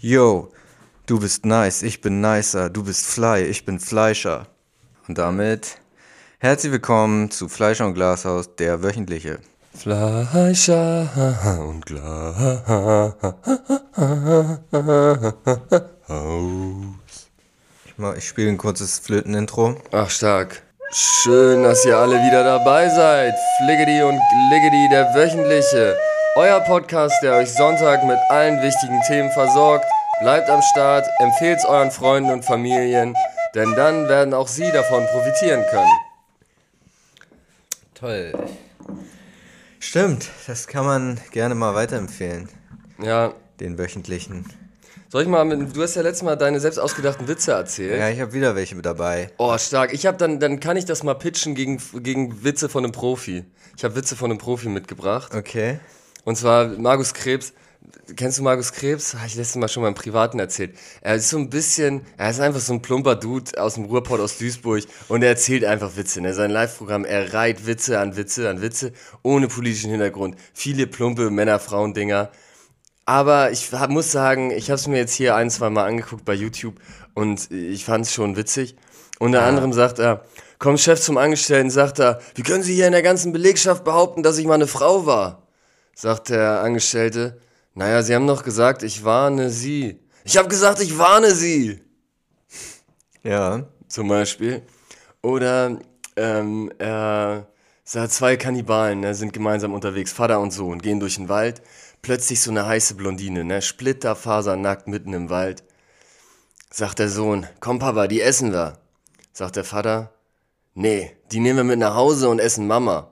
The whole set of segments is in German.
Yo, du bist nice, ich bin nicer, du bist Fly, ich bin Fleischer. Und damit herzlich willkommen zu Fleischer und Glashaus, der wöchentliche. Fleischer und Glashaus. Ich, mach- ich spiele ein kurzes Flötenintro. Ach, stark. Schön, dass ihr alle wieder dabei seid. Fliggedy und Gliggedy, der wöchentliche. Euer Podcast, der euch Sonntag mit allen wichtigen Themen versorgt. Bleibt am Start, empfehlt's euren Freunden und Familien, denn dann werden auch sie davon profitieren können. Toll. Stimmt, das kann man gerne mal weiterempfehlen, Ja, den wöchentlichen. soll ich mal mit, du hast ja letztes Mal deine selbst ausgedachten Witze erzählt. Ja, ich habe wieder welche mit dabei. Oh, stark. Ich habe dann, dann kann ich das mal pitchen gegen, gegen Witze von einem Profi. Ich habe Witze von einem Profi mitgebracht. Okay. Und zwar Markus Krebs. Kennst du Markus Krebs? Habe ich letztes Mal schon mal im Privaten erzählt. Er ist so ein bisschen, er ist einfach so ein plumper Dude aus dem Ruhrpott aus Duisburg und er erzählt einfach Witze. Ne? Sein Live-Programm, er reiht Witze an Witze an Witze, ohne politischen Hintergrund. Viele plumpe Männer-Frauen-Dinger. Aber ich hab, muss sagen, ich habe es mir jetzt hier ein, zwei Mal angeguckt bei YouTube und ich fand es schon witzig. Unter anderem sagt er, kommt Chef zum Angestellten, sagt er, wie können Sie hier in der ganzen Belegschaft behaupten, dass ich mal eine Frau war? Sagt der Angestellte, naja, Sie haben doch gesagt, ich warne Sie. Ich habe gesagt, ich warne Sie Ja. zum Beispiel. Oder ähm, er sagt, zwei Kannibalen ne, sind gemeinsam unterwegs, Vater und Sohn, gehen durch den Wald. Plötzlich so eine heiße Blondine, ne, splitterfasernackt mitten im Wald. Sagt der Sohn, komm Papa, die essen wir. Sagt der Vater, nee, die nehmen wir mit nach Hause und essen Mama.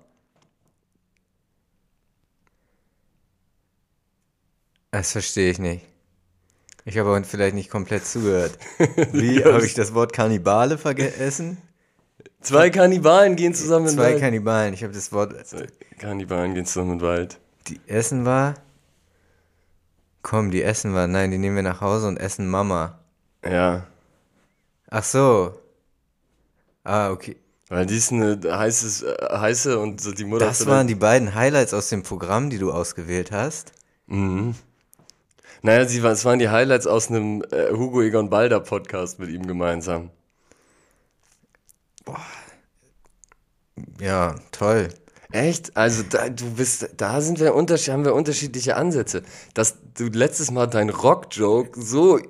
Das verstehe ich nicht. Ich habe aber vielleicht nicht komplett zugehört. Wie habe ich das Wort Kannibale vergessen? Zwei Kannibalen gehen zusammen in den Zwei Wald. Kannibalen. Ich habe das Wort. Zwei Kannibalen gehen zusammen in den Wald. Die essen wir. Komm, die essen wir. Nein, die nehmen wir nach Hause und essen Mama. Ja, Ach so. Ah, okay. weil die ist eine heißes, äh, heiße und die Mutter. Das waren die beiden Highlights aus dem Programm, die du ausgewählt hast. Naja, sie, es waren die Highlights aus einem äh, Hugo Egon Balder Podcast mit ihm gemeinsam. Ja, toll. Echt? Also da, du bist, da sind wir unterschied, haben wir unterschiedliche Ansätze. Dass du letztes Mal deinen Rock-Joke so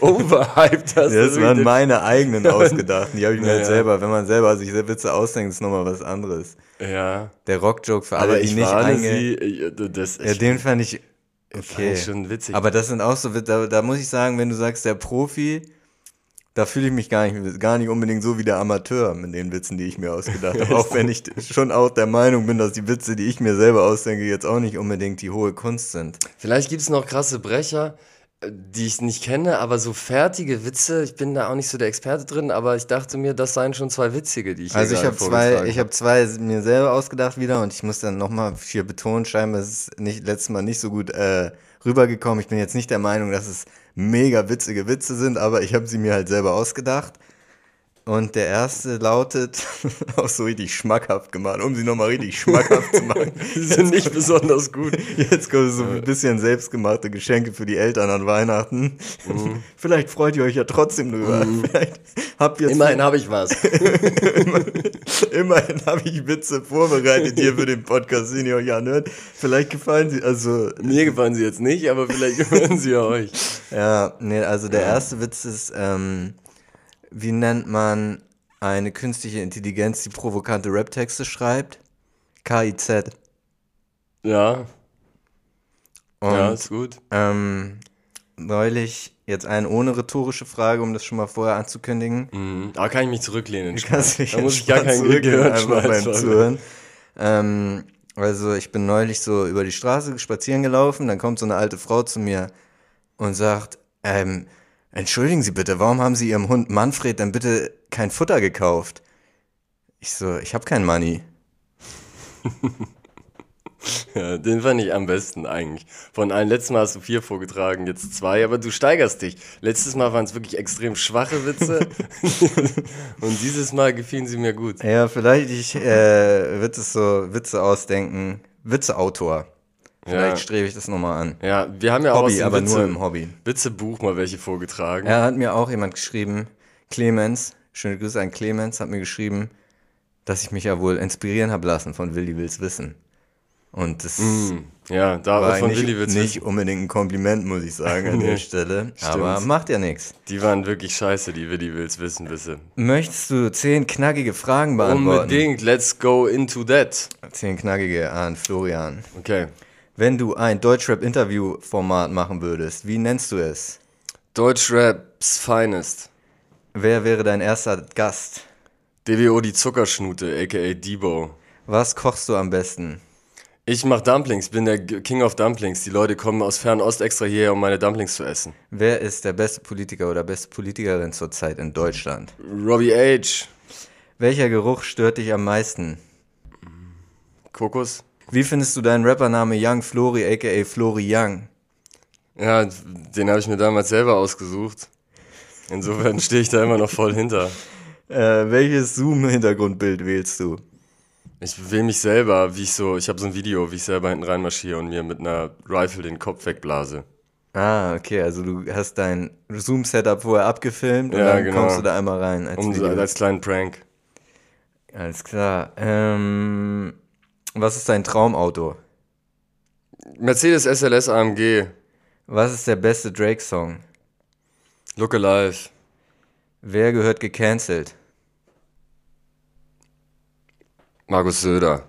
overhyped hast. Das waren meine eigenen ausgedachten. Die habe ich mir Ja, halt selber, wenn man selber sich Witze ausdenkt, ist nochmal was anderes. Ja. Der Rockjoke für alle, Aber die ich nicht einge... sie. äh, Das, Ja, den fand ich okay. schon witzig. Aber das sind auch so, da, da muss ich sagen, wenn du sagst, der Profi, da fühle ich mich gar nicht, gar nicht unbedingt so wie der Amateur mit den Witzen, die ich mir ausgedacht habe. auch wenn ich schon auch der Meinung bin, dass die Witze, die ich mir selber ausdenke, jetzt auch nicht unbedingt die hohe Kunst sind. Vielleicht gibt es noch krasse Brecher, die ich nicht kenne, aber so fertige Witze, ich bin da auch nicht so der Experte drin, aber ich dachte mir, das seien schon zwei witzige, die ich Also ich habe zwei, ich habe zwei mir selber ausgedacht wieder und ich muss dann nochmal hier betonen, scheinbar ist es nicht, letztes Mal nicht so gut äh, rübergekommen. Ich bin jetzt nicht der Meinung, dass es mega witzige Witze sind, aber ich habe sie mir halt selber ausgedacht. Und der erste lautet, auch so richtig schmackhaft gemacht, um sie nochmal richtig schmackhaft zu machen. Die sind nicht besonders gut. Jetzt kommen so ein bisschen selbstgemachte Geschenke für die Eltern an Weihnachten. Mhm. Vielleicht freut ihr euch ja trotzdem drüber. Vielleicht habt ihr Immerhin habe ich was. Immerhin habe ich Witze vorbereitet hier für den Podcast, den ihr euch anhört. Vielleicht gefallen sie, also, Mir gefallen sie jetzt nicht, aber vielleicht gefallen sie ja euch. ja, nee, also der erste Witz ist, ähm, wie nennt man eine künstliche Intelligenz, die provokante Rap-Texte schreibt? KIZ. Ja, Und, ja, ist gut. ähm, neulich jetzt eine ohne rhetorische Frage, um das schon mal vorher anzukündigen. Mhm. Aber kann ich mich zurücklehnen? Kannst dich da muss ich gar entspannt kein zurücklehnen, Gehirn einfach beim. Zuhören. Ähm, also ich bin neulich so über die Straße spazieren gelaufen, dann kommt so eine alte Frau zu mir und sagt, ähm, entschuldigen Sie bitte, warum haben Sie Ihrem Hund Manfred denn bitte kein Futter gekauft? Ich so, ich habe kein Money. Ja, den fand ich am besten eigentlich. Von allen, letztes Mal hast du vier vorgetragen, jetzt zwei, aber du steigerst dich. Letztes Mal waren es wirklich extrem schwache Witze und dieses Mal gefielen sie mir gut. Ja, vielleicht ich äh, wird es so Witze ausdenken. Witzeautor. Vielleicht Ja. strebe ich das nochmal an. Ja, wir haben ja auch aus Hobby, aber Witze, nur im Hobby. Witzebuch mal welche vorgetragen. Er hat mir auch jemand geschrieben, Clemens, schöne Grüße an Clemens, hat mir geschrieben, dass ich mich ja wohl inspirieren habe lassen von Willi Wills Wissen. Und das Hm, ja, da war auch von nicht, Willi wird's nicht unbedingt ein Kompliment, muss ich sagen, an der Stelle. stimmt. Aber macht ja nichts. Die waren wirklich scheiße, die Willi wills wissen wisse. Möchtest du zehn knackige Fragen beantworten? Unbedingt, let's go into that. Zehn knackige an Florian. Okay. Wenn du ein Deutschrap-Interview-Format machen würdest, wie nennst du es? Deutschraps Finest. Wer wäre dein erster Gast? DWO die Zuckerschnute, aka Debo. Was kochst du am besten? Ich mach Dumplings, bin der King of Dumplings. Die Leute kommen aus Fernost extra hierher, um meine Dumplings zu essen. Wer ist der beste Politiker oder beste Politikerin zurzeit in Deutschland? Robbie H. Welcher Geruch stört dich am meisten? Kokos. Wie findest du deinen Rappername Young Flori, aka Flori Young? Ja, den habe ich mir damals selber ausgesucht. Insofern stehe ich da immer noch voll hinter. Äh, welches Zoom-Hintergrundbild wählst du? Ich will mich selber, wie ich so, ich habe so ein Video, wie ich selber hinten reinmarschiere und mir mit einer Rifle den Kopf wegblase. Ah, okay, also du hast dein Zoom-Setup vorher abgefilmt und Ja, dann genau. kommst du da einmal rein als Um, als kleinen Prank. Alles klar. Ähm, was ist dein Traumauto? Mercedes SLS AMG. Was ist der beste Drake-Song? Look Alive. Wer gehört gecancelt? Markus Söder.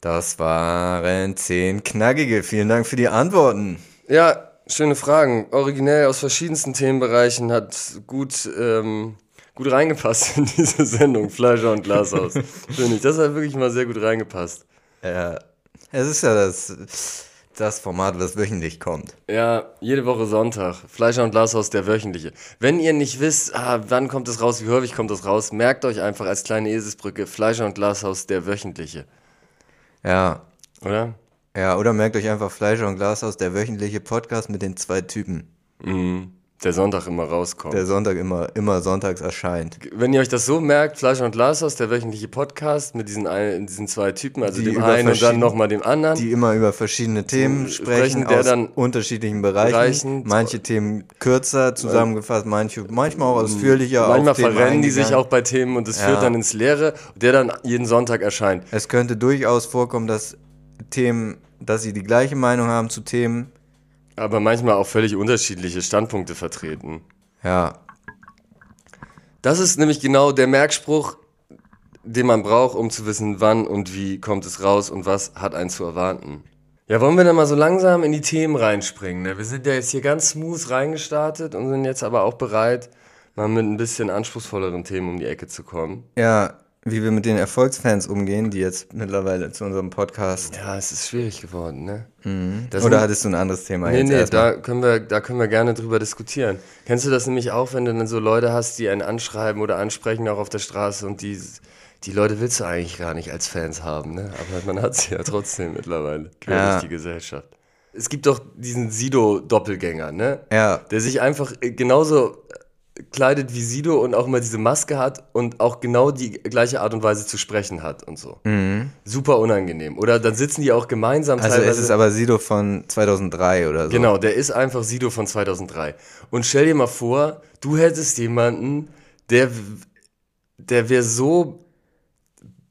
Das waren zehn knackige. Vielen Dank für die Antworten. Ja, schöne Fragen. Originell aus verschiedensten Themenbereichen hat gut, ähm, gut reingepasst in diese Sendung. Fleischer und Glashaus. Finde ich. Das hat wirklich mal sehr gut reingepasst. Ja, es ist ja das, das Format, was wöchentlich kommt. Ja, jede Woche Sonntag. Fleischer und Glashaus, der wöchentliche. Wenn ihr nicht wisst, ah, wann kommt es raus, wie häufig kommt es raus, merkt euch einfach als kleine Eselsbrücke Fleischer und Glashaus, der wöchentliche. Ja, Oder? ja, oder merkt euch einfach Fleischer und Glashaus, der wöchentliche Podcast mit den zwei Typen, Mhm. Der Sonntag immer rauskommt. der Sonntag immer, immer sonntags erscheint. Wenn ihr euch das so merkt, Fleischer und Glashaus, der wöchentliche Podcast mit diesen, ein, diesen zwei Typen, also Die dem einen und dann nochmal dem anderen. Die immer über verschiedene Themen sprechen, sprechen, der aus dann unterschiedlichen Bereichen. Bereichen- manche Themen kürzer zusammengefasst, manche manchmal auch ausführlicher. Manchmal verrennen die sich auch bei Themen und es Ja. führt dann ins Leere, der dann jeden Sonntag erscheint. Es könnte durchaus vorkommen, dass Themen, dass sie die gleiche Meinung haben zu Themen. Aber manchmal auch völlig unterschiedliche Standpunkte vertreten. Ja, Das ist nämlich genau der Merkspruch, den man braucht, um zu wissen, wann und wie kommt es raus und was hat einen zu erwarten. Ja, wollen wir dann mal so langsam in die Themen reinspringen? Ne? Wir sind ja jetzt hier ganz smooth reingestartet und sind jetzt aber auch bereit, mal mit ein bisschen anspruchsvolleren Themen um die Ecke zu kommen. ja, wie wir mit den Erfolgsfans umgehen, die jetzt mittlerweile zu unserem Podcast. Ja, es ist schwierig geworden, ne? Das Oder sind- hattest du ein anderes Thema Nee, jetzt nee, da können, wir, da können wir gerne drüber diskutieren. Kennst du das nämlich auch, wenn du dann so Leute hast, die einen anschreiben oder ansprechen, auch auf der Straße und die, die Leute willst du eigentlich gar nicht als Fans haben, ne? Aber man hat sie ja trotzdem mittlerweile, quer Ja. durch die Gesellschaft. Es gibt doch diesen Sido-Doppelgänger, ne? Ja, Der sich einfach äh, genauso kleidet wie Sido und auch immer diese Maske hat und auch genau die gleiche Art und Weise zu sprechen hat und so. Super unangenehm. Oder dann sitzen die auch gemeinsam Mhm. also es ist aber Sido von 2003 oder so. Genau, der ist einfach Sido von 2003. Und stell dir mal vor, du hättest jemanden, der, der wäre so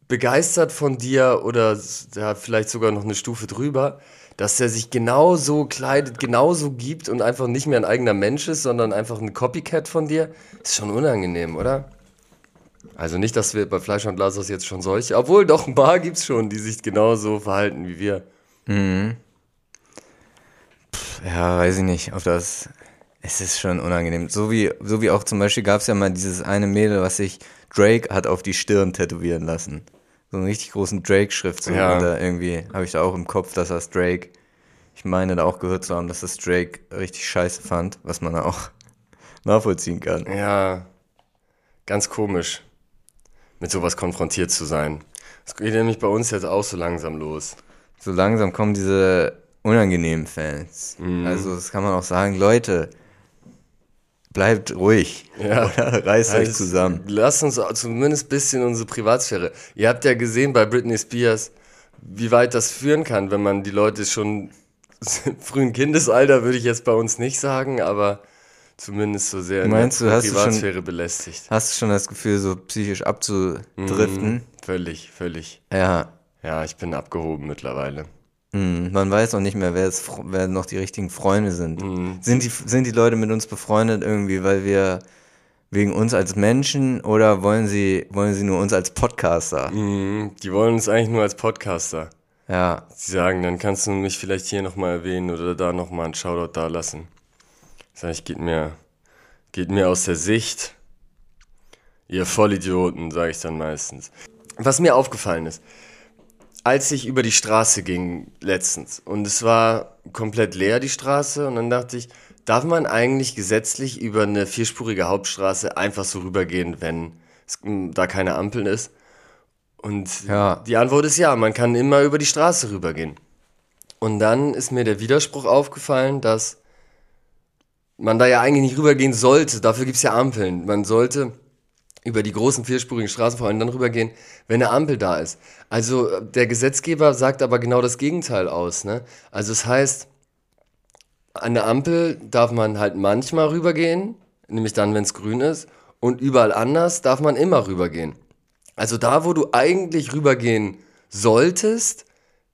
begeistert von dir oder ja, vielleicht sogar noch eine Stufe drüber, dass er sich genauso kleidet, genauso gibt und einfach nicht mehr ein eigener Mensch ist, sondern einfach ein Copycat von dir. Ist schon unangenehm, oder? Also nicht, dass wir bei Fleisch und Glashaus jetzt schon solche, obwohl doch ein paar gibt's schon, die sich genauso verhalten wie wir. Ja, weiß ich nicht, ob das. Es ist schon unangenehm. So wie, so wie auch zum Beispiel gab es ja mal dieses eine Mädel, was sich Drake hat auf die Stirn tätowieren lassen. So einen richtig großen Drake-Schriftzug. Ja. Da irgendwie habe ich da auch im Kopf, dass das Drake. Ich meine da auch gehört zu haben, dass das Drake richtig scheiße fand, was man auch nachvollziehen kann. Ja, ganz komisch, mit sowas konfrontiert zu sein. Es geht nämlich bei uns jetzt auch so langsam los. So langsam kommen diese unangenehmen Fans. Mhm. Also, das kann man auch sagen, Leute, bleibt ruhig. Ja. Oder reißt euch Also, zusammen. Lasst uns zumindest ein bisschen unsere Privatsphäre. Ihr habt ja gesehen bei Britney Spears, wie weit das führen kann, wenn man die Leute schon frühen Kindesalter, würde ich jetzt bei uns nicht sagen, aber zumindest so sehr Meinst in du, der du schon- Privatsphäre belästigt. Hast du schon das Gefühl, so psychisch abzudriften? Mhm, völlig, völlig. Ja. Ja, ich bin abgehoben mittlerweile. Mhm. Man weiß auch nicht mehr, wer, es, wer noch die richtigen Freunde sind. Mhm. Sind, die, sind die Leute mit uns befreundet irgendwie, weil wir wegen uns als Menschen oder wollen sie, wollen sie nur uns als Podcaster? Mhm, die wollen uns eigentlich nur als Podcaster. Ja. Sie sagen, dann kannst du mich vielleicht hier nochmal erwähnen oder da nochmal einen Shoutout da lassen. Sag ich, geht mir, geht mir aus der Sicht. Ihr Vollidioten, sage ich dann meistens. Was mir aufgefallen ist, als ich über die Straße ging letztens und es war komplett leer, die Straße, und dann dachte ich, darf man eigentlich gesetzlich über eine vierspurige Hauptstraße einfach so rübergehen, wenn es, m, da keine Ampeln ist? Und Ja. die Antwort ist ja, man kann immer über die Straße rübergehen. Und dann ist mir der Widerspruch aufgefallen, dass man da ja eigentlich nicht rübergehen sollte. Dafür gibt es ja Ampeln. Man sollte über die großen vierspurigen Straßen vor allem dann rübergehen, wenn eine Ampel da ist. Also äh, der Gesetzgeber sagt aber genau das Gegenteil aus. Ne? Also es heißt, an der Ampel darf man halt manchmal rübergehen, nämlich dann, wenn es grün ist, und überall anders darf man immer rübergehen. Also da, wo du eigentlich rübergehen solltest,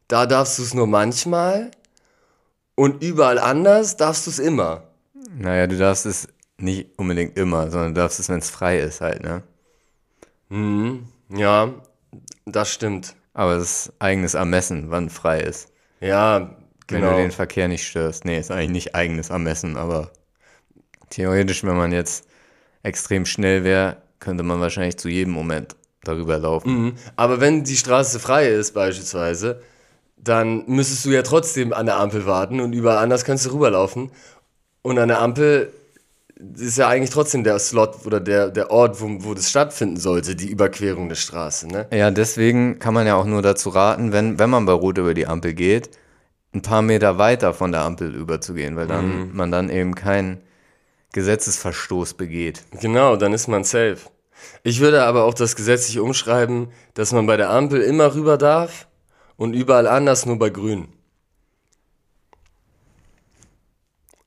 da darfst du es nur manchmal und überall anders darfst du es immer. Naja, du darfst es nicht unbedingt immer, sondern du darfst es, wenn es frei ist halt, ne? Ja, das stimmt. Aber es ist eigenes Ermessen, wann frei ist. Ja, Wenn genau. du den Verkehr nicht störst. Nee, ist eigentlich nicht eigenes Ermessen, aber theoretisch, wenn man jetzt extrem schnell wäre, könnte man wahrscheinlich zu jedem Moment darüber laufen. Mhm. Aber wenn die Straße frei ist beispielsweise, dann müsstest du ja trotzdem an der Ampel warten und überall anders kannst du rüberlaufen. Und an der Ampel ist ja eigentlich trotzdem der Slot oder der, der Ort, wo, wo das stattfinden sollte, die Überquerung der Straße. Ne? Ja, deswegen kann man ja auch nur dazu raten, wenn, wenn man bei Rot über die Ampel geht, ein paar Meter weiter von der Ampel überzugehen, weil dann man dann eben keinen Gesetzesverstoß begeht. Genau, dann ist man safe. Ich würde aber auch das gesetzlich umschreiben, dass man bei der Ampel immer rüber darf und überall anders nur bei Grün.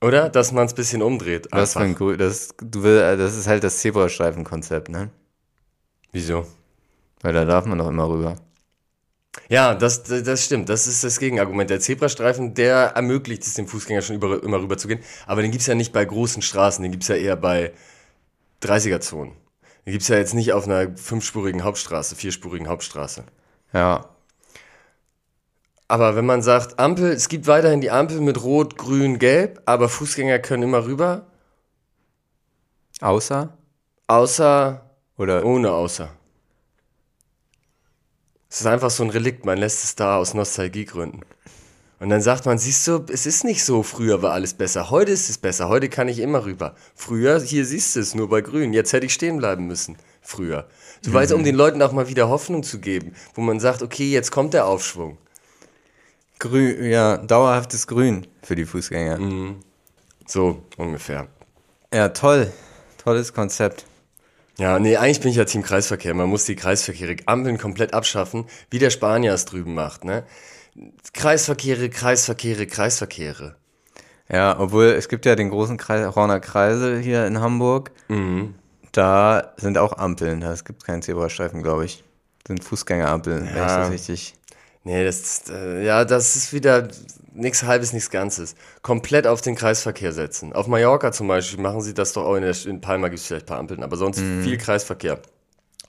Oder? Dass man es ein bisschen umdreht. Was für ein. Grü- das, du will, äh, das ist halt das Zebrastreifen-Konzept, ne? Wieso? Weil da darf man doch immer rüber. Ja, das, das das stimmt. Das ist das Gegenargument. Der Zebrastreifen, der ermöglicht es dem Fußgänger schon über, immer rüber zu gehen. Aber den gibt es ja nicht bei großen Straßen, den gibt es ja eher bei 30er-Zonen. Den gibt es ja jetzt nicht auf einer fünfspurigen Hauptstraße, vierspurigen Hauptstraße. Ja, Aber wenn man sagt, Ampel, es gibt weiterhin die Ampel mit Rot, Grün, Gelb, aber Fußgänger können immer rüber, außer außer, oder ohne außer. Es ist einfach so ein Relikt, man lässt es da aus Nostalgiegründen. Und dann sagt man, siehst du, es ist nicht so, früher war alles besser, heute ist es besser, heute kann ich immer rüber. Früher, hier siehst du es, nur bei Grün, jetzt hätte ich stehen bleiben müssen, früher. So weiter, um den Leuten auch mal wieder Hoffnung zu geben, wo man sagt, okay, jetzt kommt der Aufschwung. Grün, ja, dauerhaftes Grün für die Fußgänger. So ungefähr. Ja, toll. Tolles Konzept. Ja, nee, eigentlich bin ich ja Team Kreisverkehr. Man muss die Kreisverkehre, Ampeln komplett abschaffen, wie der Spanier es drüben macht, ne? Kreisverkehre, Kreisverkehre, Kreisverkehre. Ja, obwohl es gibt ja den großen Kreis, Horner Kreisel hier in Hamburg. Da sind auch Ampeln. Da gibt keinen Zebrastreifen, glaube ich. Sind Fußgängerampeln, wenn ich Ja. das richtig. Nee, das, ist, äh, ja, das ist wieder nichts Halbes, nichts Ganzes. Komplett auf den Kreisverkehr setzen. Auf Mallorca zum Beispiel machen sie das doch auch in, der, in Palma gibt es vielleicht ein paar Ampeln, aber sonst viel Kreisverkehr.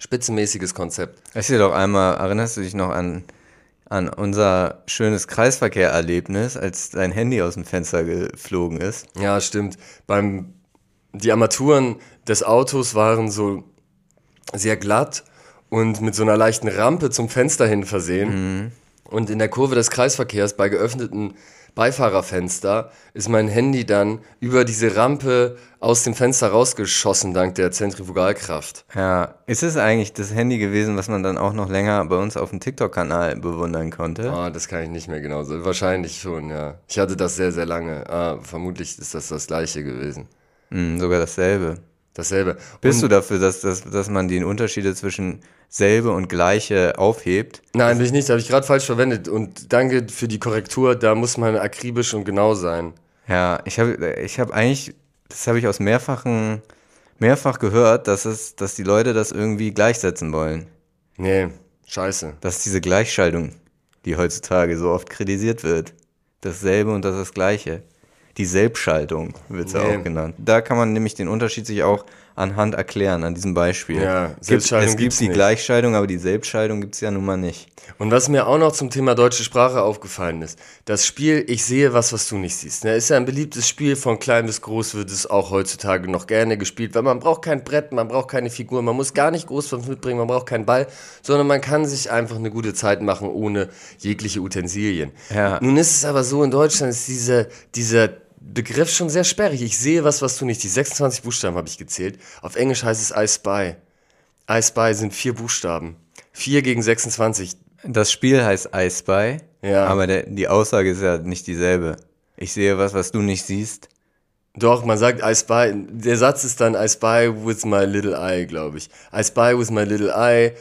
Spitzenmäßiges Konzept. Ich dir doch einmal, erinnerst du dich noch an, an unser schönes Kreisverkehrerlebnis, als dein Handy aus dem Fenster geflogen ist? Ja, stimmt. Beim, die Armaturen des Autos waren so sehr glatt und mit so einer leichten Rampe zum Fenster hin versehen. Und in der Kurve des Kreisverkehrs bei geöffneten Beifahrerfenster ist mein Handy dann über diese Rampe aus dem Fenster rausgeschossen dank der Zentrifugalkraft. Ja, ist es eigentlich das Handy gewesen, was man dann auch noch länger bei uns auf dem TikTok-Kanal bewundern konnte? Ah, das kann ich nicht mehr genau. Wahrscheinlich schon, ja. Ich hatte das sehr, sehr lange. Ah, vermutlich ist das das gleiche gewesen. Hm, sogar dasselbe. Dasselbe. Bist du dafür, dass, dass, dass man die Unterschiede zwischen selbe und gleiche aufhebt? Nein, will ich nicht, habe ich gerade falsch verwendet. Und danke für die Korrektur, da muss man akribisch und genau sein. Ja, ich habe ich hab eigentlich, das habe ich aus mehrfachen, mehrfach gehört, dass, es, dass die Leute das irgendwie gleichsetzen wollen. Nee, scheiße. Dass diese Gleichschaltung, die heutzutage so oft kritisiert wird, dasselbe und das ist das Gleiche. Die Selbstschaltung wird sie Nee. auch genannt. Da kann man nämlich den Unterschied sich auch anhand erklären, an diesem Beispiel. Ja, gibt, Selbstschaltung es gibt die nicht. Gleichschaltung, aber die Selbstschaltung gibt es ja nun mal nicht. Und was mir auch noch zum Thema deutsche Sprache aufgefallen ist, das Spiel Ich sehe was, was du nicht siehst. Ne, ist ja ein beliebtes Spiel, von klein bis groß wird es auch heutzutage noch gerne gespielt, weil man braucht kein Brett, man braucht keine Figur, man muss gar nicht groß was mitbringen, man braucht keinen Ball, sondern man kann sich einfach eine gute Zeit machen ohne jegliche Utensilien. Ja. Nun ist es aber so, in Deutschland ist diese, dieser Begriff schon sehr sperrig. Ich sehe was, was du nicht. Die 26 Buchstaben habe ich gezählt. Auf Englisch heißt es I spy. I spy sind vier Buchstaben. Vier gegen 26. Das Spiel heißt I Spy, Ja. aber der, die Aussage ist ja nicht dieselbe. Ich sehe was, was du nicht siehst. Doch, man sagt I spy, der Satz ist dann I spy with my little eye, glaube ich. I spy with my little eye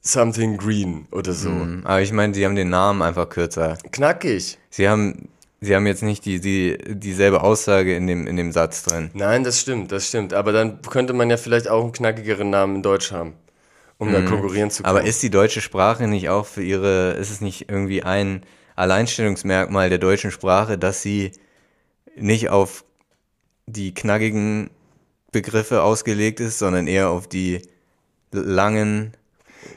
something green oder so. Aber ich meine, sie haben den Namen einfach kürzer. Knackig. Sie haben, sie haben jetzt nicht die, die, dieselbe Aussage in dem, in dem Satz drin. Nein, das stimmt, das stimmt. Aber dann könnte man ja vielleicht auch einen knackigeren Namen in Deutsch haben, um da konkurrieren zu können. Aber ist die deutsche Sprache nicht auch für ihre, ist es nicht irgendwie ein Alleinstellungsmerkmal der deutschen Sprache, dass sie nicht auf die knackigen Begriffe ausgelegt ist, sondern eher auf die langen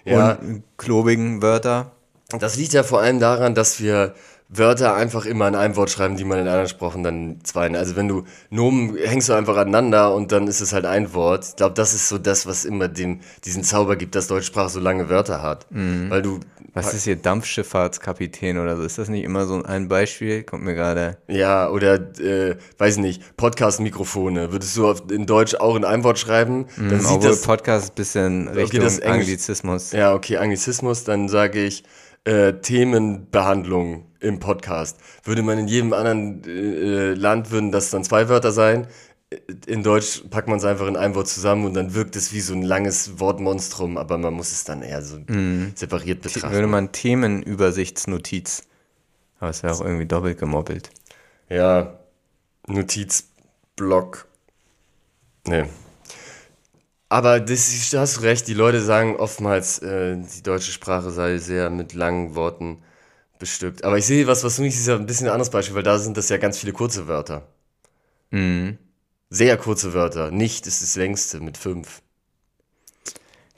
Ja. und klobigen Wörter? Das liegt ja vor allem daran, dass wir Wörter einfach immer in einem Wort schreiben, die man in anderen Sprachen dann zwei. Also wenn du Nomen hängst du einfach aneinander und dann ist es halt ein Wort. Ich glaube, das ist so das, was immer dem, diesen Zauber gibt, dass deutsche Sprache so lange Wörter hat. Weil du, Was ist hier Dampfschifffahrtskapitän oder so? Ist das nicht immer so ein Beispiel? Kommt mir gerade. ja, oder, äh, weiß ich nicht, Podcast-Mikrofone. Würdest du auf, in Deutsch auch in einem Wort schreiben, dann sieht Obwohl das, Podcast ein bisschen Richtung das Englisch- Anglizismus. Ja, okay, Anglizismus, dann sage ich äh, Themenbehandlung im Podcast. Würde man in jedem anderen äh, Land, würden das dann zwei Wörter sein. In Deutsch packt man es einfach in einem Wort zusammen und dann wirkt es wie so ein langes Wortmonstrum, aber man muss es dann eher so separiert betrachten. Würde man Themenübersichtsnotiz. Aber es wäre auch irgendwie doppelt gemoppelt. Ja, Notizblock. Nee. Aber das, da hast du recht, die Leute sagen oftmals, äh, die deutsche Sprache sei sehr mit langen Worten bestückt. Aber ich sehe was, was du nicht siehst, ist ja ein bisschen ein anderes Beispiel, weil da sind das ja ganz viele kurze Wörter. Sehr kurze Wörter. Nicht ist das längste mit fünf.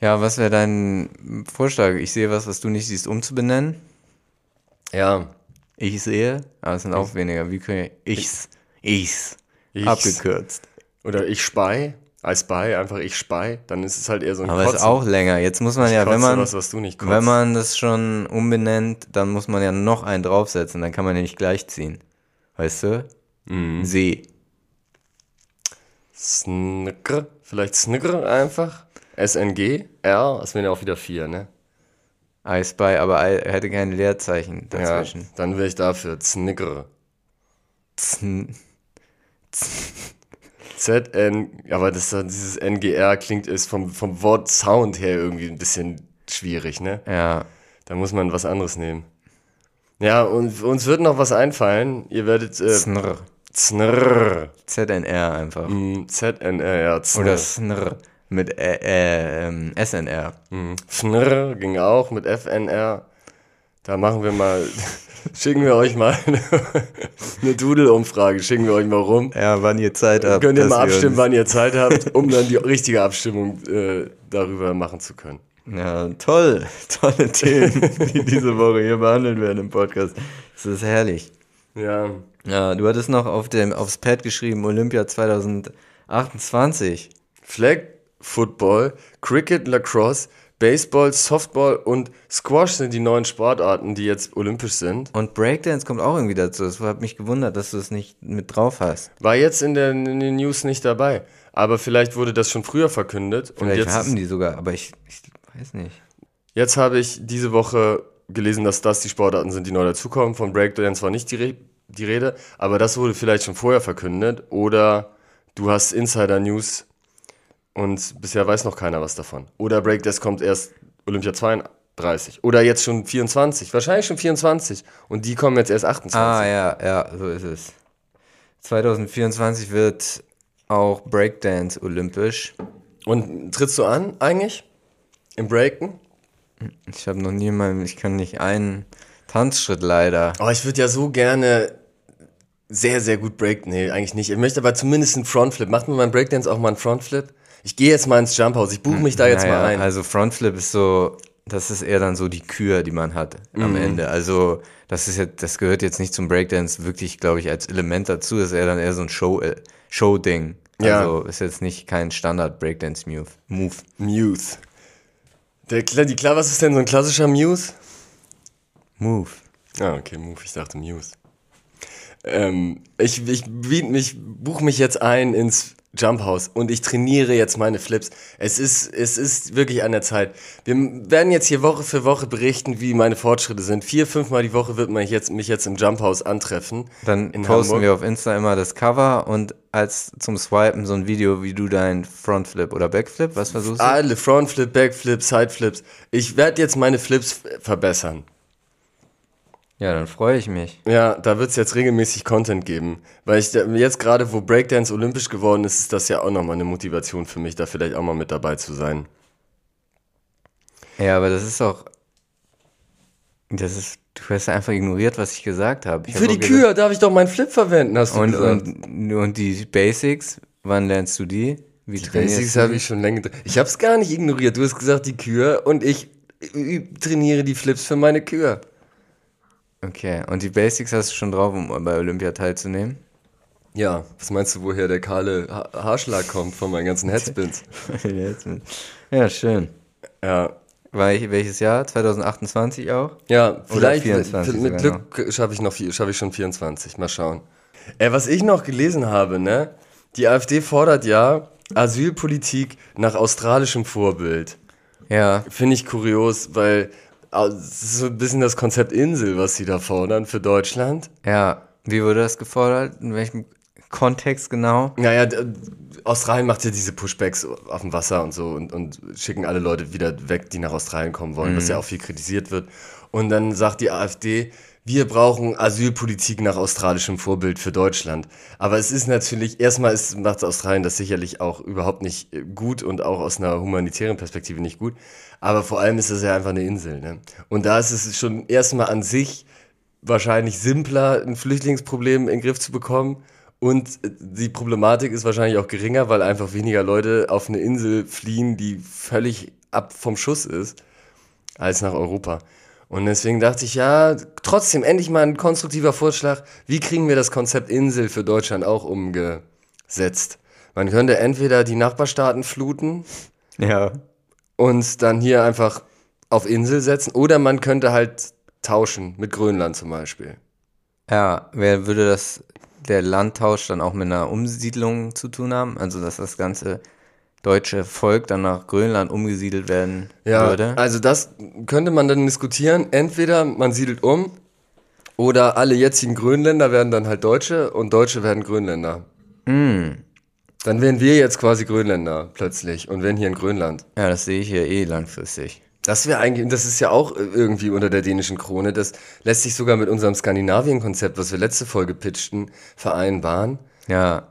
Ja, was wäre dein Vorschlag? Ich sehe was, was du nicht siehst, umzubenennen. Ja. Ich sehe, aber es sind auch weniger. Wie können wir ich's, ich's, Ich's. abgekürzt. Oder ich spy, I spy, einfach ich spy, dann ist es halt eher so ein Aber es ist auch länger. Jetzt muss man ja, wenn man, was, was wenn man das schon umbenennt, dann muss man ja noch einen draufsetzen. Dann kann man ja nicht gleichziehen. Weißt du? Mhm. See. Snicker, vielleicht Snicker einfach. SNG, R, das wären ja auch wieder vier, ne? I spy, aber I hätte kein Leerzeichen Ja, dazwischen. dann wäre ich dafür. Snicker. Zn- ZN, aber das, dieses NGR klingt ist vom, vom Wort Sound her irgendwie ein bisschen schwierig, ne? Ja. Da muss man was anderes nehmen. Ja, und uns wird noch was einfallen. Ihr werdet äh, Snr. Znrr. ZNR einfach. Mm, ZNR, ja, Znrr. Oder Snr mit äh, äh, SNR. Mhm. Fnr ging auch mit FNR. Da machen wir mal, schicken wir euch mal eine Doodle-Umfrage, schicken wir euch mal rum. Ja, wann ihr Zeit habt. Könnt ihr mal abstimmen, wann ihr Zeit habt, um dann die richtige Abstimmung äh, darüber machen zu können. Ja, toll. Tolle Themen, die diese Woche hier behandelt werden im Podcast. Das ist herrlich. Ja, Ja, du hattest noch auf dem, aufs Pad geschrieben, Olympia 2028. Flag Football, Cricket, Lacrosse, Baseball, Softball und Squash sind die neuen Sportarten, die jetzt olympisch sind. Und Breakdance kommt auch irgendwie dazu. Das hat mich gewundert, dass du es nicht mit drauf hast. War jetzt in, der, in den News nicht dabei. Aber vielleicht wurde das schon früher verkündet. Und Vielleicht jetzt, haben die sogar, aber ich, ich weiß nicht. jetzt habe ich diese Woche gelesen, dass das die Sportarten sind, die neu dazukommen. Von Breakdance war nicht die, Re die Rede, aber das wurde vielleicht schon vorher verkündet. Oder du hast Insider-News, Und bisher weiß noch keiner was davon. Oder Breakdance kommt erst Olympia 32. Oder jetzt schon 24. Wahrscheinlich schon 24. Und die kommen jetzt erst 28. Ah, ja, ja, so ist es. 2024 wird auch Breakdance olympisch. Und trittst du an eigentlich? Im Breaken? Ich habe noch nie mal, ich kann nicht einen Tanzschritt leider. Oh, ich würde ja so gerne sehr, sehr gut Break. Nee, eigentlich nicht. Ich möchte aber zumindest einen Frontflip. Macht mir beim Breakdance auch mal einen Frontflip? Ich gehe jetzt mal ins Jump House. Ich buche mich da jetzt Naja, mal ein. Also Frontflip ist so, das ist eher dann so die Kür, die man hat Mhm. am Ende. Also das ist jetzt, das gehört jetzt nicht zum Breakdance wirklich, glaube ich, als Element dazu. Das ist eher dann eher so ein Show, äh, Show-Ding. Ja. Also ist jetzt nicht kein Standard Breakdance-Move. Move. Muse. Der, die, klar, was ist denn so ein klassischer Muse? Move. Ah, okay, Move. Ich dachte Muse. Ähm, ich ich, mich, buche mich jetzt ein ins Jump House und ich trainiere jetzt meine Flips. Es ist, es ist wirklich an der Zeit. Wir werden jetzt hier Woche für Woche berichten, wie meine Fortschritte sind. Vier, fünfmal die Woche wird man jetzt, mich jetzt im Jump House antreffen. Dann In posten Hamburg. wir auf Insta immer das Cover und als zum Swipen so ein Video, wie du dein Frontflip oder Backflip, was versuchst du? Alle Frontflip, Backflip, Sideflips. Ich werde jetzt meine Flips verbessern. Ja, dann freue ich mich. Ja, da wird es jetzt regelmäßig Content geben. Weil ich da- jetzt gerade, wo Breakdance olympisch geworden ist, ist das ja auch nochmal eine Motivation für mich, da vielleicht auch mal mit dabei zu sein. Ja, aber das ist auch. Das ist. Du hast einfach ignoriert, was ich gesagt habe. Ich Für hab die Kühe darf ich doch meinen Flip verwenden, hast du Und, gesagt. und, und die Basics, wann lernst du die? Wie trainierst Basics habe die? ich schon länger. Ich habe es gar nicht ignoriert. Du hast gesagt, die Kühe und ich trainiere die Flips für meine Kühe. Okay, und die Basics hast du schon drauf, um bei Olympia teilzunehmen? Ja, was meinst du, woher der kahle ha Haarschlag kommt von meinen ganzen Headspins? ja, schön. ja, War ich, welches Jahr? 2028 auch? Ja, vielleicht 24 mit Glück schaffe ich noch schaffe ich schon 24. Mal schauen. Äh, was ich noch gelesen habe, ne? Die AfD fordert ja Asylpolitik nach australischem Vorbild. Ja, Finde ich kurios, weil äh, es ist so ein bisschen das Konzept Insel, was sie da fordern für Deutschland. ja. Wie wurde das gefordert? In welchem Kontext genau? Naja, Australien macht ja diese Pushbacks auf dem Wasser und so und, und schicken alle Leute wieder weg, die nach Australien kommen wollen, was ja auch viel kritisiert wird. Und dann sagt die AfD, wir brauchen Asylpolitik nach australischem Vorbild für Deutschland. Aber es ist natürlich, erstmal macht Australien das sicherlich auch überhaupt nicht äh, gut und auch aus einer humanitären Perspektive nicht gut. Aber vor allem ist es ja einfach eine Insel. Ne? Und da ist es schon erstmal an sich wahrscheinlich simpler, ein Flüchtlingsproblem in den Griff zu bekommen. Und die Problematik ist wahrscheinlich auch geringer, weil einfach weniger Leute auf eine Insel fliehen, die völlig ab vom Schuss ist, als nach Europa. Und deswegen dachte ich, ja, trotzdem endlich mal ein konstruktiver Vorschlag. Wie kriegen wir das Konzept Insel für Deutschland auch umgesetzt? Man könnte entweder die Nachbarstaaten fluten Ja. und dann hier einfach auf Insel setzen, oder man könnte halt tauschen mit Grönland zum Beispiel. Ja, wer würde das, der Landtausch dann auch mit einer Umsiedlung zu tun haben? Also, dass das ganze deutsche Volk dann nach Grönland umgesiedelt werden Ja, würde? also das könnte man dann diskutieren. Entweder man siedelt um oder alle jetzigen Grönländer werden dann halt Deutsche und Deutsche werden Grönländer. Hm. Dann wären wir jetzt quasi Grönländer plötzlich und wären hier in Grönland. Ja, das sehe ich hier eh langfristig. Das wäre eigentlich, das ist ja auch irgendwie unter der dänischen Krone. Das lässt sich sogar mit unserem Skandinavien-Konzept, was wir letzte Folge pitchten, vereinbaren. Ja,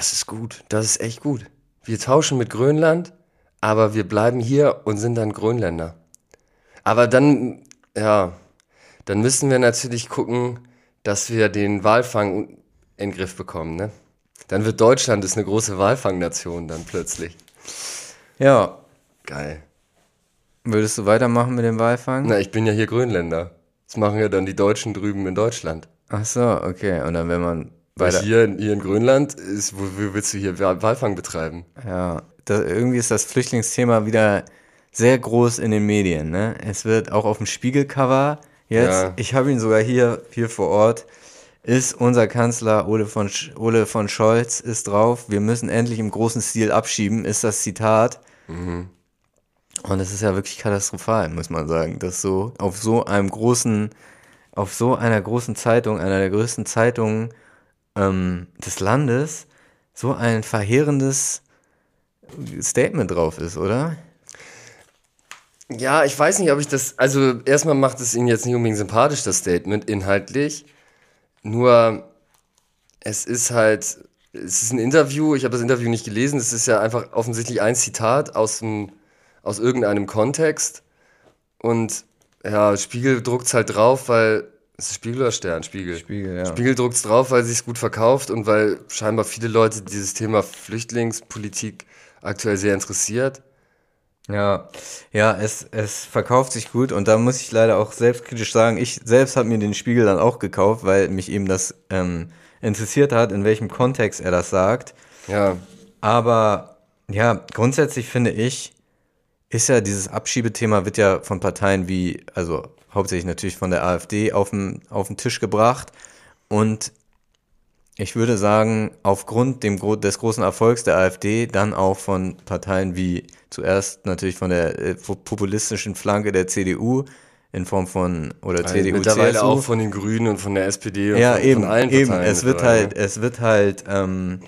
Das ist gut. Das ist echt gut. Wir tauschen mit Grönland, aber wir bleiben hier und sind dann Grönländer. Aber dann, ja, dann müssen wir natürlich gucken, dass wir den Walfang in den Griff bekommen, ne? Dann wird Deutschland ist eine große Walfangnation dann plötzlich. ja. Geil. Würdest du weitermachen mit dem Walfang? Na, ich bin ja hier Grönländer. Das machen ja dann die Deutschen drüben in Deutschland. Ach so, okay. Und dann, wenn man Weil hier, hier in Grönland ist, wo, wo willst du hier Wa- Walfang betreiben? Ja, da, irgendwie ist das Flüchtlingsthema wieder sehr groß in den Medien. Ne? Es wird auch auf dem Spiegelcover jetzt, Ja. ich habe ihn sogar hier, hier vor Ort, ist unser Kanzler Ole von, Sch Ole von Scholz ist drauf. Wir müssen endlich im großen Stil abschieben, ist das Zitat. Und es ist ja wirklich katastrophal, muss man sagen, dass so auf so einem großen, auf so einer großen Zeitung, einer der größten Zeitungen ähm, des Landes, so ein verheerendes Statement drauf ist, oder? Ja, ich weiß nicht, ob ich das. Also, erstmal macht es ihn jetzt nicht unbedingt sympathisch, das Statement, inhaltlich. Nur, es ist halt. Es ist ein Interview, ich habe das Interview nicht gelesen, es ist ja einfach offensichtlich ein Zitat aus, dem, aus irgendeinem Kontext. Und ja, Spiegel druckt es halt drauf, weil. Ist es Spiegel oder Stern? Spiegel. Spiegel, ja. Spiegel druckt es drauf, weil es sich gut verkauft und weil scheinbar viele Leute dieses Thema Flüchtlingspolitik aktuell sehr interessiert. Ja, ja, es, es verkauft sich gut und da muss ich leider auch selbstkritisch sagen, ich selbst habe mir den Spiegel dann auch gekauft, weil mich eben das ähm, interessiert hat, in welchem Kontext er das sagt. Ja. Aber ja, grundsätzlich finde ich, ist ja dieses Abschiebethema wird ja von Parteien wie, also hauptsächlich natürlich von der AfD auf den, auf den Tisch gebracht und ich würde sagen, aufgrund dem, des großen Erfolgs der AfD, dann auch von Parteien wie zuerst natürlich von der äh, populistischen Flanke der CDU in Form von oder Also CDU, mittlerweile CSU. auch von den Grünen und von der SPD und ja, von, eben, von allen eben. Parteien Es wird halt, es wird halt, ähm,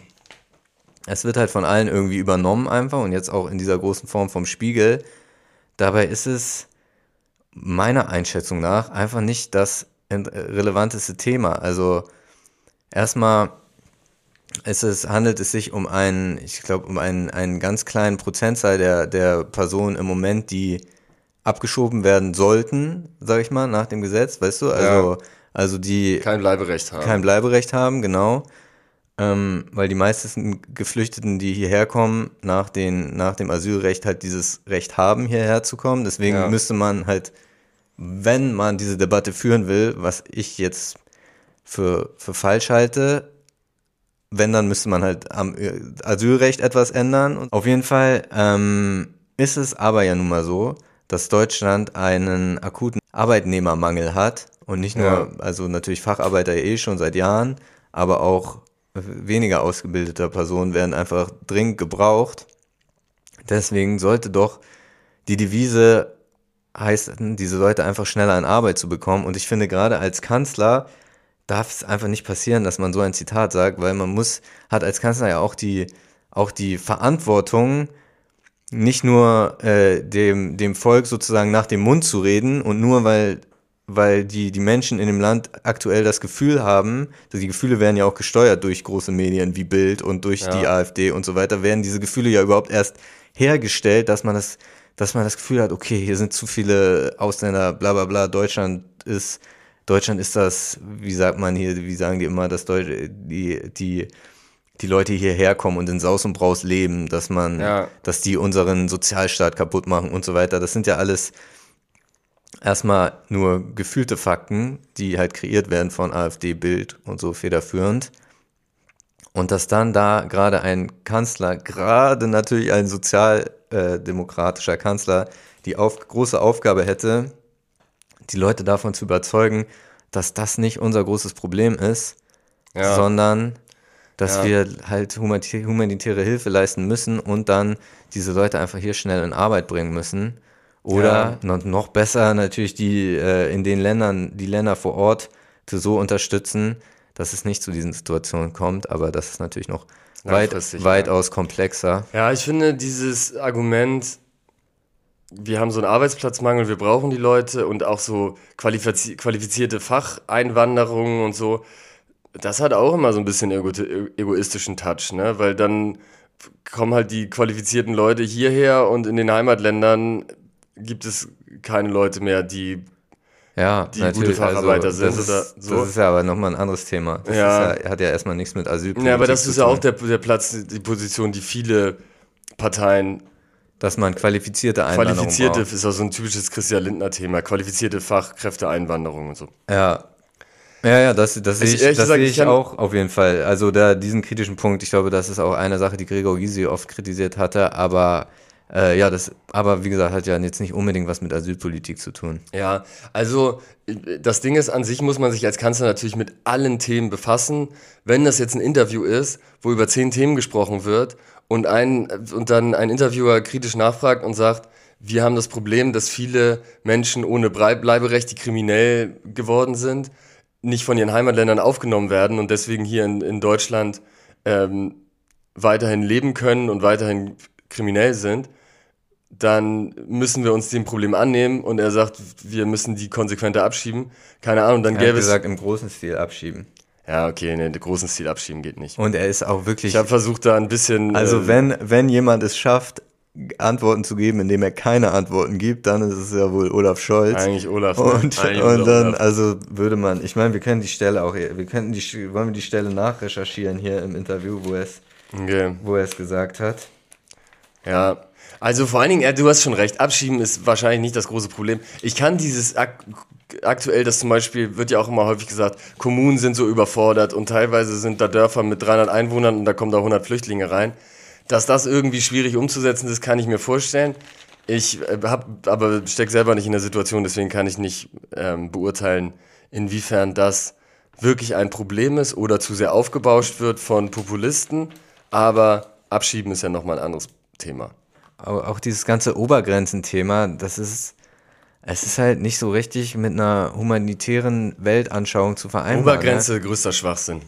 es wird halt von allen irgendwie übernommen einfach und jetzt auch in dieser großen Form vom Spiegel. Dabei ist es meiner Einschätzung nach einfach nicht das relevanteste Thema. Also erstmal ist es, handelt es sich um einen, ich glaube, um einen, einen ganz kleinen Prozentzahl der, der Personen im Moment, die abgeschoben werden sollten, sag ich mal, nach dem Gesetz, weißt du? Also, also die kein Bleiberecht haben. kein Bleiberecht haben, genau. Ähm, weil die meisten Geflüchteten, die hierher kommen, nach, den, nach dem Asylrecht halt dieses Recht haben, hierher zu kommen. Deswegen Ja. müsste man halt, wenn man diese Debatte führen will, was ich jetzt für, für falsch halte, wenn, dann müsste man halt am äh, Asylrecht etwas ändern. Und auf jeden Fall ähm, ist es aber ja nun mal so, dass Deutschland einen akuten Arbeitnehmermangel hat und nicht nur, Ja. also natürlich Facharbeiter eh schon seit Jahren, aber auch weniger ausgebildeter Personen werden einfach dringend gebraucht. Deswegen sollte doch die Devise heißen, diese Leute einfach schneller in Arbeit zu bekommen. Und ich finde gerade als Kanzler darf es einfach nicht passieren, dass man so ein Zitat sagt, weil man muss, hat als Kanzler ja auch die, auch die Verantwortung, nicht nur äh, dem, dem Volk sozusagen nach dem Mund zu reden und nur weil, weil die, die Menschen in dem Land aktuell das Gefühl haben, die Gefühle werden ja auch gesteuert durch große Medien wie Bild und durch die AfD und so weiter, werden diese Gefühle ja überhaupt erst hergestellt, dass man das, dass man das Gefühl hat, okay, hier sind zu viele Ausländer, bla bla bla, Deutschland ist, Deutschland ist das, wie sagt man hier, wie sagen die immer, dass Deutsch, die, die, die Leute hierher kommen und in Saus und Braus leben, dass man, Ja. dass die unseren Sozialstaat kaputt machen und so weiter. Das sind ja alles erstmal nur gefühlte Fakten, die halt kreiert werden von AfD, Bild und so federführend. Und dass dann da gerade ein Kanzler, gerade natürlich ein sozialdemokratischer Kanzler, die auf, große Aufgabe hätte, die Leute davon zu überzeugen, dass das nicht unser großes Problem ist, Ja. sondern dass Ja. wir halt humanitä- humanitäre Hilfe leisten müssen und dann diese Leute einfach hier schnell in Arbeit bringen müssen. Oder noch, noch besser natürlich die äh, in den Ländern, die Länder vor Ort zu so unterstützen, dass es nicht zu diesen Situationen kommt, aber das ist natürlich noch weit, Langfristig, ja. weitaus komplexer. Ja, ich finde dieses Argument, wir haben so einen Arbeitsplatzmangel, wir brauchen die Leute und auch so qualifiz qualifizierte Facheinwanderung und so, das hat auch immer so ein bisschen ego egoistischen Touch, ne? Weil dann kommen halt die qualifizierten Leute hierher und in den Heimatländern gibt es keine Leute mehr, die Ja, die gute Facharbeiter sind das oder ist, so. Das ist ja aber nochmal ein anderes Thema. Das Ja. ja, hat ja erstmal nichts mit Asylpolitik Ja, aber das zu ist ja auch der, der Platz, die Position, die viele Parteien dass man qualifizierte Einwanderung Qualifizierte braucht. ist auch so ein typisches Christian Lindner-Thema. Qualifizierte Fachkräfteeinwanderung und so. Ja. Ja, ja, das, das sehe Ich- das gesagt, sehe ich auch auf jeden Fall. Also da diesen kritischen Punkt, ich glaube, das ist auch eine Sache, die Gregor Gysi oft kritisiert hatte, aber äh, ja, das, aber wie gesagt, hat ja jetzt nicht unbedingt was mit Asylpolitik zu tun. Ja, also äh, das Ding ist, an sich muss man sich als Kanzler natürlich mit allen Themen befassen. Wenn das jetzt ein Interview ist, wo über zehn Themen gesprochen wird und, ein, und dann ein Interviewer kritisch nachfragt und sagt, wir haben das Problem, dass viele Menschen ohne Bleiberecht, die kriminell geworden sind, nicht von ihren Heimatländern aufgenommen werden und deswegen hier in, in Deutschland ähm, weiterhin leben können und weiterhin kriminell sind, dann müssen wir uns dem Problem annehmen und er sagt, wir müssen die konsequenter abschieben. Keine Ahnung, dann Er gäbe hat es. gesagt, im großen Stil abschieben. Ja, okay, ne, den großen Stil abschieben geht nicht. Und er ist auch wirklich. Ich habe versucht, da ein bisschen. Also äh, wenn, wenn jemand es schafft, Antworten zu geben, indem er keine Antworten gibt, dann ist es ja wohl Olaf Scholz. Eigentlich Olaf. ne? Und, Eigentlich und dann, Olaf. also würde man, ich meine, wir können die Stelle auch, wir könnten die, wollen wir die Stelle nachrecherchieren hier im Interview, wo er es, Okay. wo er es gesagt hat. Ja, also vor allen Dingen, ja, du hast schon recht, abschieben ist wahrscheinlich nicht das große Problem. Ich kann dieses ak aktuell, das zum Beispiel wird ja auch immer häufig gesagt, Kommunen sind so überfordert und teilweise sind da Dörfer mit 300 Einwohnern und da kommen da 100 Flüchtlinge rein. Dass das irgendwie schwierig umzusetzen ist, kann ich mir vorstellen. Ich äh, hab, aber steck selber nicht in der Situation, deswegen kann ich nicht ähm, beurteilen, inwiefern das wirklich ein Problem ist oder zu sehr aufgebauscht wird von Populisten. Aber abschieben ist ja nochmal ein anderes Thema. Auch dieses ganze Obergrenzenthema, das ist, es ist halt nicht so richtig mit einer humanitären Weltanschauung zu vereinbaren. Ne? Obergrenze, größter Schwachsinn.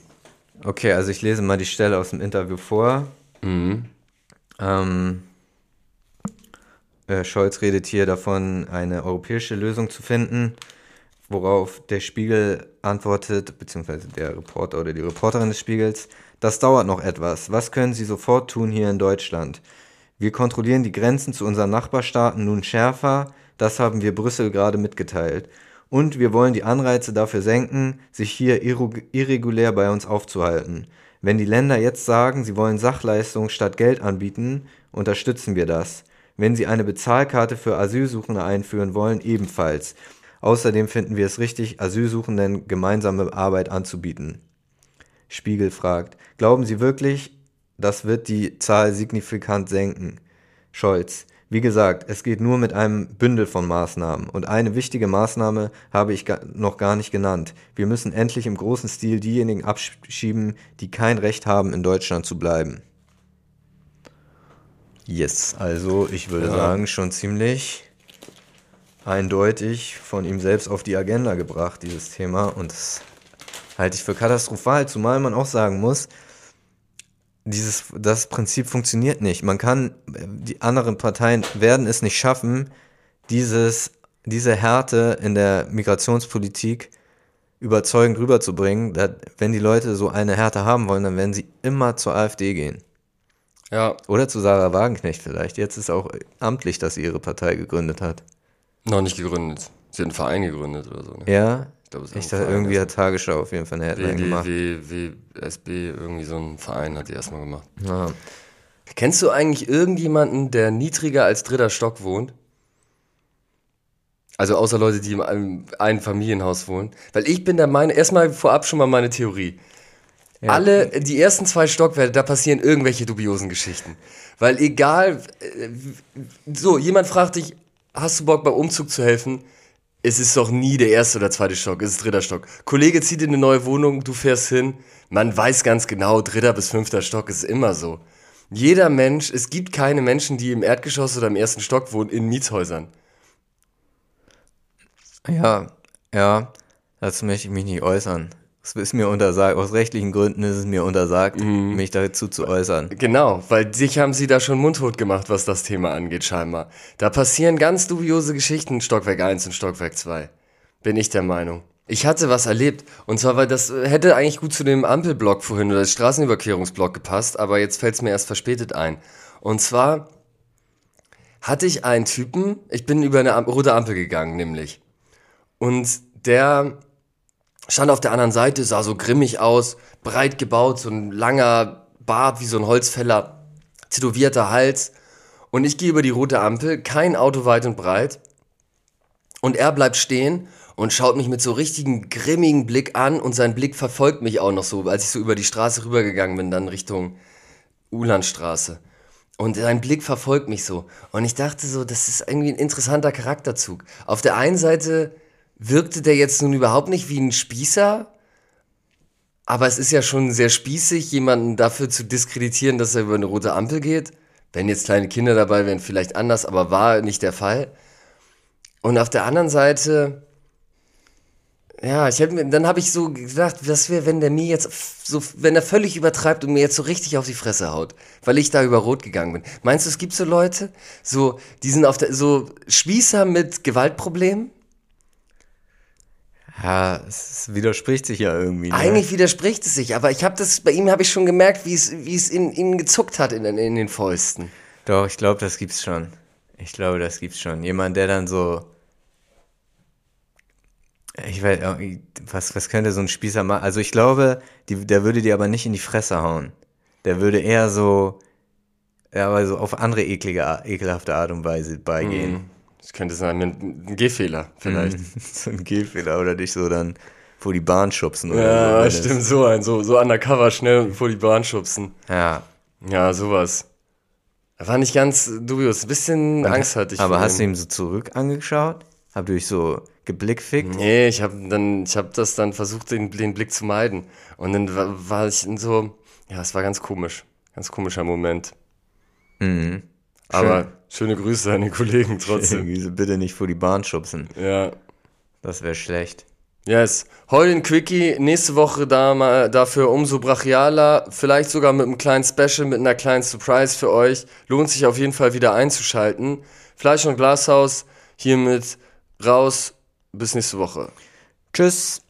Okay, also ich lese mal die Stelle aus dem Interview vor. Ähm, äh, Scholz redet hier davon, eine europäische Lösung zu finden, worauf der Spiegel antwortet, beziehungsweise der Reporter oder die Reporterin des Spiegels, das dauert noch etwas. Was können Sie sofort tun hier in Deutschland? Wir kontrollieren die Grenzen zu unseren Nachbarstaaten nun schärfer, das haben wir Brüssel gerade mitgeteilt. Und wir wollen die Anreize dafür senken, sich hier irregulär bei uns aufzuhalten. Wenn die Länder jetzt sagen, sie wollen Sachleistungen statt Geld anbieten, unterstützen wir das. Wenn sie eine Bezahlkarte für Asylsuchende einführen wollen, ebenfalls. Außerdem finden wir es richtig, Asylsuchenden gemeinsame Arbeit anzubieten. Spiegel fragt, glauben Sie wirklich, das wird die Zahl signifikant senken? Scholz, wie gesagt, es geht nur mit einem Bündel von Maßnahmen. Und eine wichtige Maßnahme habe ich noch gar nicht genannt. Wir müssen endlich im großen Stil diejenigen abschieben, die kein Recht haben, in Deutschland zu bleiben. Yes, also ich würde Ja. sagen, schon ziemlich eindeutig von ihm selbst auf die Agenda gebracht, dieses Thema. Und das halte ich für katastrophal, zumal man auch sagen muss, dieses, das Prinzip funktioniert nicht. Man kann, die anderen Parteien werden es nicht schaffen, dieses, diese Härte in der Migrationspolitik überzeugend rüberzubringen. Da, wenn die Leute so eine Härte haben wollen, dann werden sie immer zur AfD gehen. Ja, Oder zu Sarah Wagenknecht vielleicht. Jetzt ist auch amtlich, dass sie ihre Partei gegründet hat. noch nicht gegründet. Sie hat einen Verein gegründet oder so. Ne? Ja, glaube, es ist ich dachte, irgendwie hat Tagesschau auf jeden Fall eine Headline gemacht. WWWSB, irgendwie so ein Verein hat die erstmal gemacht. Ja. Kennst du eigentlich irgendjemanden, der niedriger als dritter Stock wohnt? Also außer Leute, die in einem Einfamilienhaus wohnen. Weil ich bin der Meinung, erstmal vorab schon mal meine Theorie. Alle, die ersten zwei Stockwerke, da passieren irgendwelche dubiosen Geschichten. Weil egal, äh, so, jemand fragt dich, hast du Bock beim Umzug zu helfen? Es ist doch nie der erste oder zweite Stock, es ist dritter Stock. Kollege zieht in eine neue Wohnung, du fährst hin, man weiß ganz genau, dritter bis fünfter Stock ist immer so. Jeder Mensch, es gibt keine Menschen, die im Erdgeschoss oder im ersten Stock wohnen, in Mietshäusern. Ja, ja, dazu möchte ich mich nicht äußern. Es ist mir untersagt, aus rechtlichen Gründen ist es mir untersagt, Mhm. mich dazu zu äußern. Genau, weil sich haben sie da schon mundtot gemacht, was das Thema angeht, scheinbar. Da passieren ganz dubiose Geschichten, Stockwerk 1 und Stockwerk 2. Bin ich der Meinung. Ich hatte was erlebt. Und zwar, weil das hätte eigentlich gut zu dem Ampelblock vorhin oder Straßenüberquerungsblock gepasst, aber jetzt fällt es mir erst verspätet ein. Und zwar hatte ich einen Typen, ich bin über eine Am rote Ampel gegangen, nämlich. Und der stand auf der anderen Seite, sah so grimmig aus, breit gebaut, so ein langer Bart wie so ein Holzfäller, tätowierter Hals. Und ich gehe über die rote Ampel, kein Auto weit und breit. Und er bleibt stehen und schaut mich mit so richtigen grimmigen Blick an und sein Blick verfolgt mich auch noch so, als ich so über die Straße rübergegangen bin, dann Richtung Ulandstraße. Und sein Blick verfolgt mich so. Und ich dachte so, das ist irgendwie ein interessanter Charakterzug. Auf der einen Seite wirkte der jetzt nun überhaupt nicht wie ein Spießer, aber es ist ja schon sehr spießig, jemanden dafür zu diskreditieren, dass er über eine rote Ampel geht. Wenn jetzt kleine Kinder dabei wären, vielleicht anders, aber war nicht der Fall. Und auf der anderen Seite Ja, ich hab, mir- dann habe ich so gedacht, was wäre, wenn der mir jetzt so, wenn er völlig übertreibt und mir jetzt so richtig auf die Fresse haut, weil ich da über Rot gegangen bin. Meinst du, es gibt so Leute, so, die sind auf der, so Spießer mit Gewaltproblemen? Ja, es widerspricht sich ja irgendwie. Ne? Eigentlich widerspricht es sich, aber ich habe das, bei ihm habe ich schon gemerkt, wie es, wie es in ihn gezuckt hat in, den- in den Fäusten. Doch, ich glaube, das gibt's schon. Ich glaube, das gibt's schon. Jemand, der dann so. Ich weiß, äh, was, was könnte so ein Spießer machen? Also ich glaube, die, der würde dir aber nicht in die Fresse hauen. Der würde eher so, ja, aber so auf andere eklige, ekelhafte Art und Weise beigehen. Das könnte sein, ein Gehfehler vielleicht. so ein Gehfehler oder dich so dann vor die Bahn schubsen oder Ja, es- stimmt, so ein, so, so undercover schnell vor die Bahn schubsen. Ja. Ja, sowas. War nicht ganz dubios, ein bisschen Angst hatte ich. Aber hast du ihm. ihm so zurück angeschaut? Habt ihr euch so geblickfickt? Nee, ich habe dann, ich habe das dann versucht, den, den Blick zu meiden. Und dann war, war ich in so, ja, es war ganz komisch, ganz komischer Moment. Mhm. Aber schöne Grüße an die Kollegen trotzdem. Bitte nicht vor die Bahn schubsen. ja. Das wäre schlecht. Yes. Heute ein Quickie, nächste Woche da mal dafür umso brachialer, vielleicht sogar mit einem kleinen Special, mit einer kleinen Surprise für euch. Lohnt sich auf jeden Fall wieder einzuschalten. Fleisch und Glashaus hiermit raus. Bis nächste Woche. Tschüss.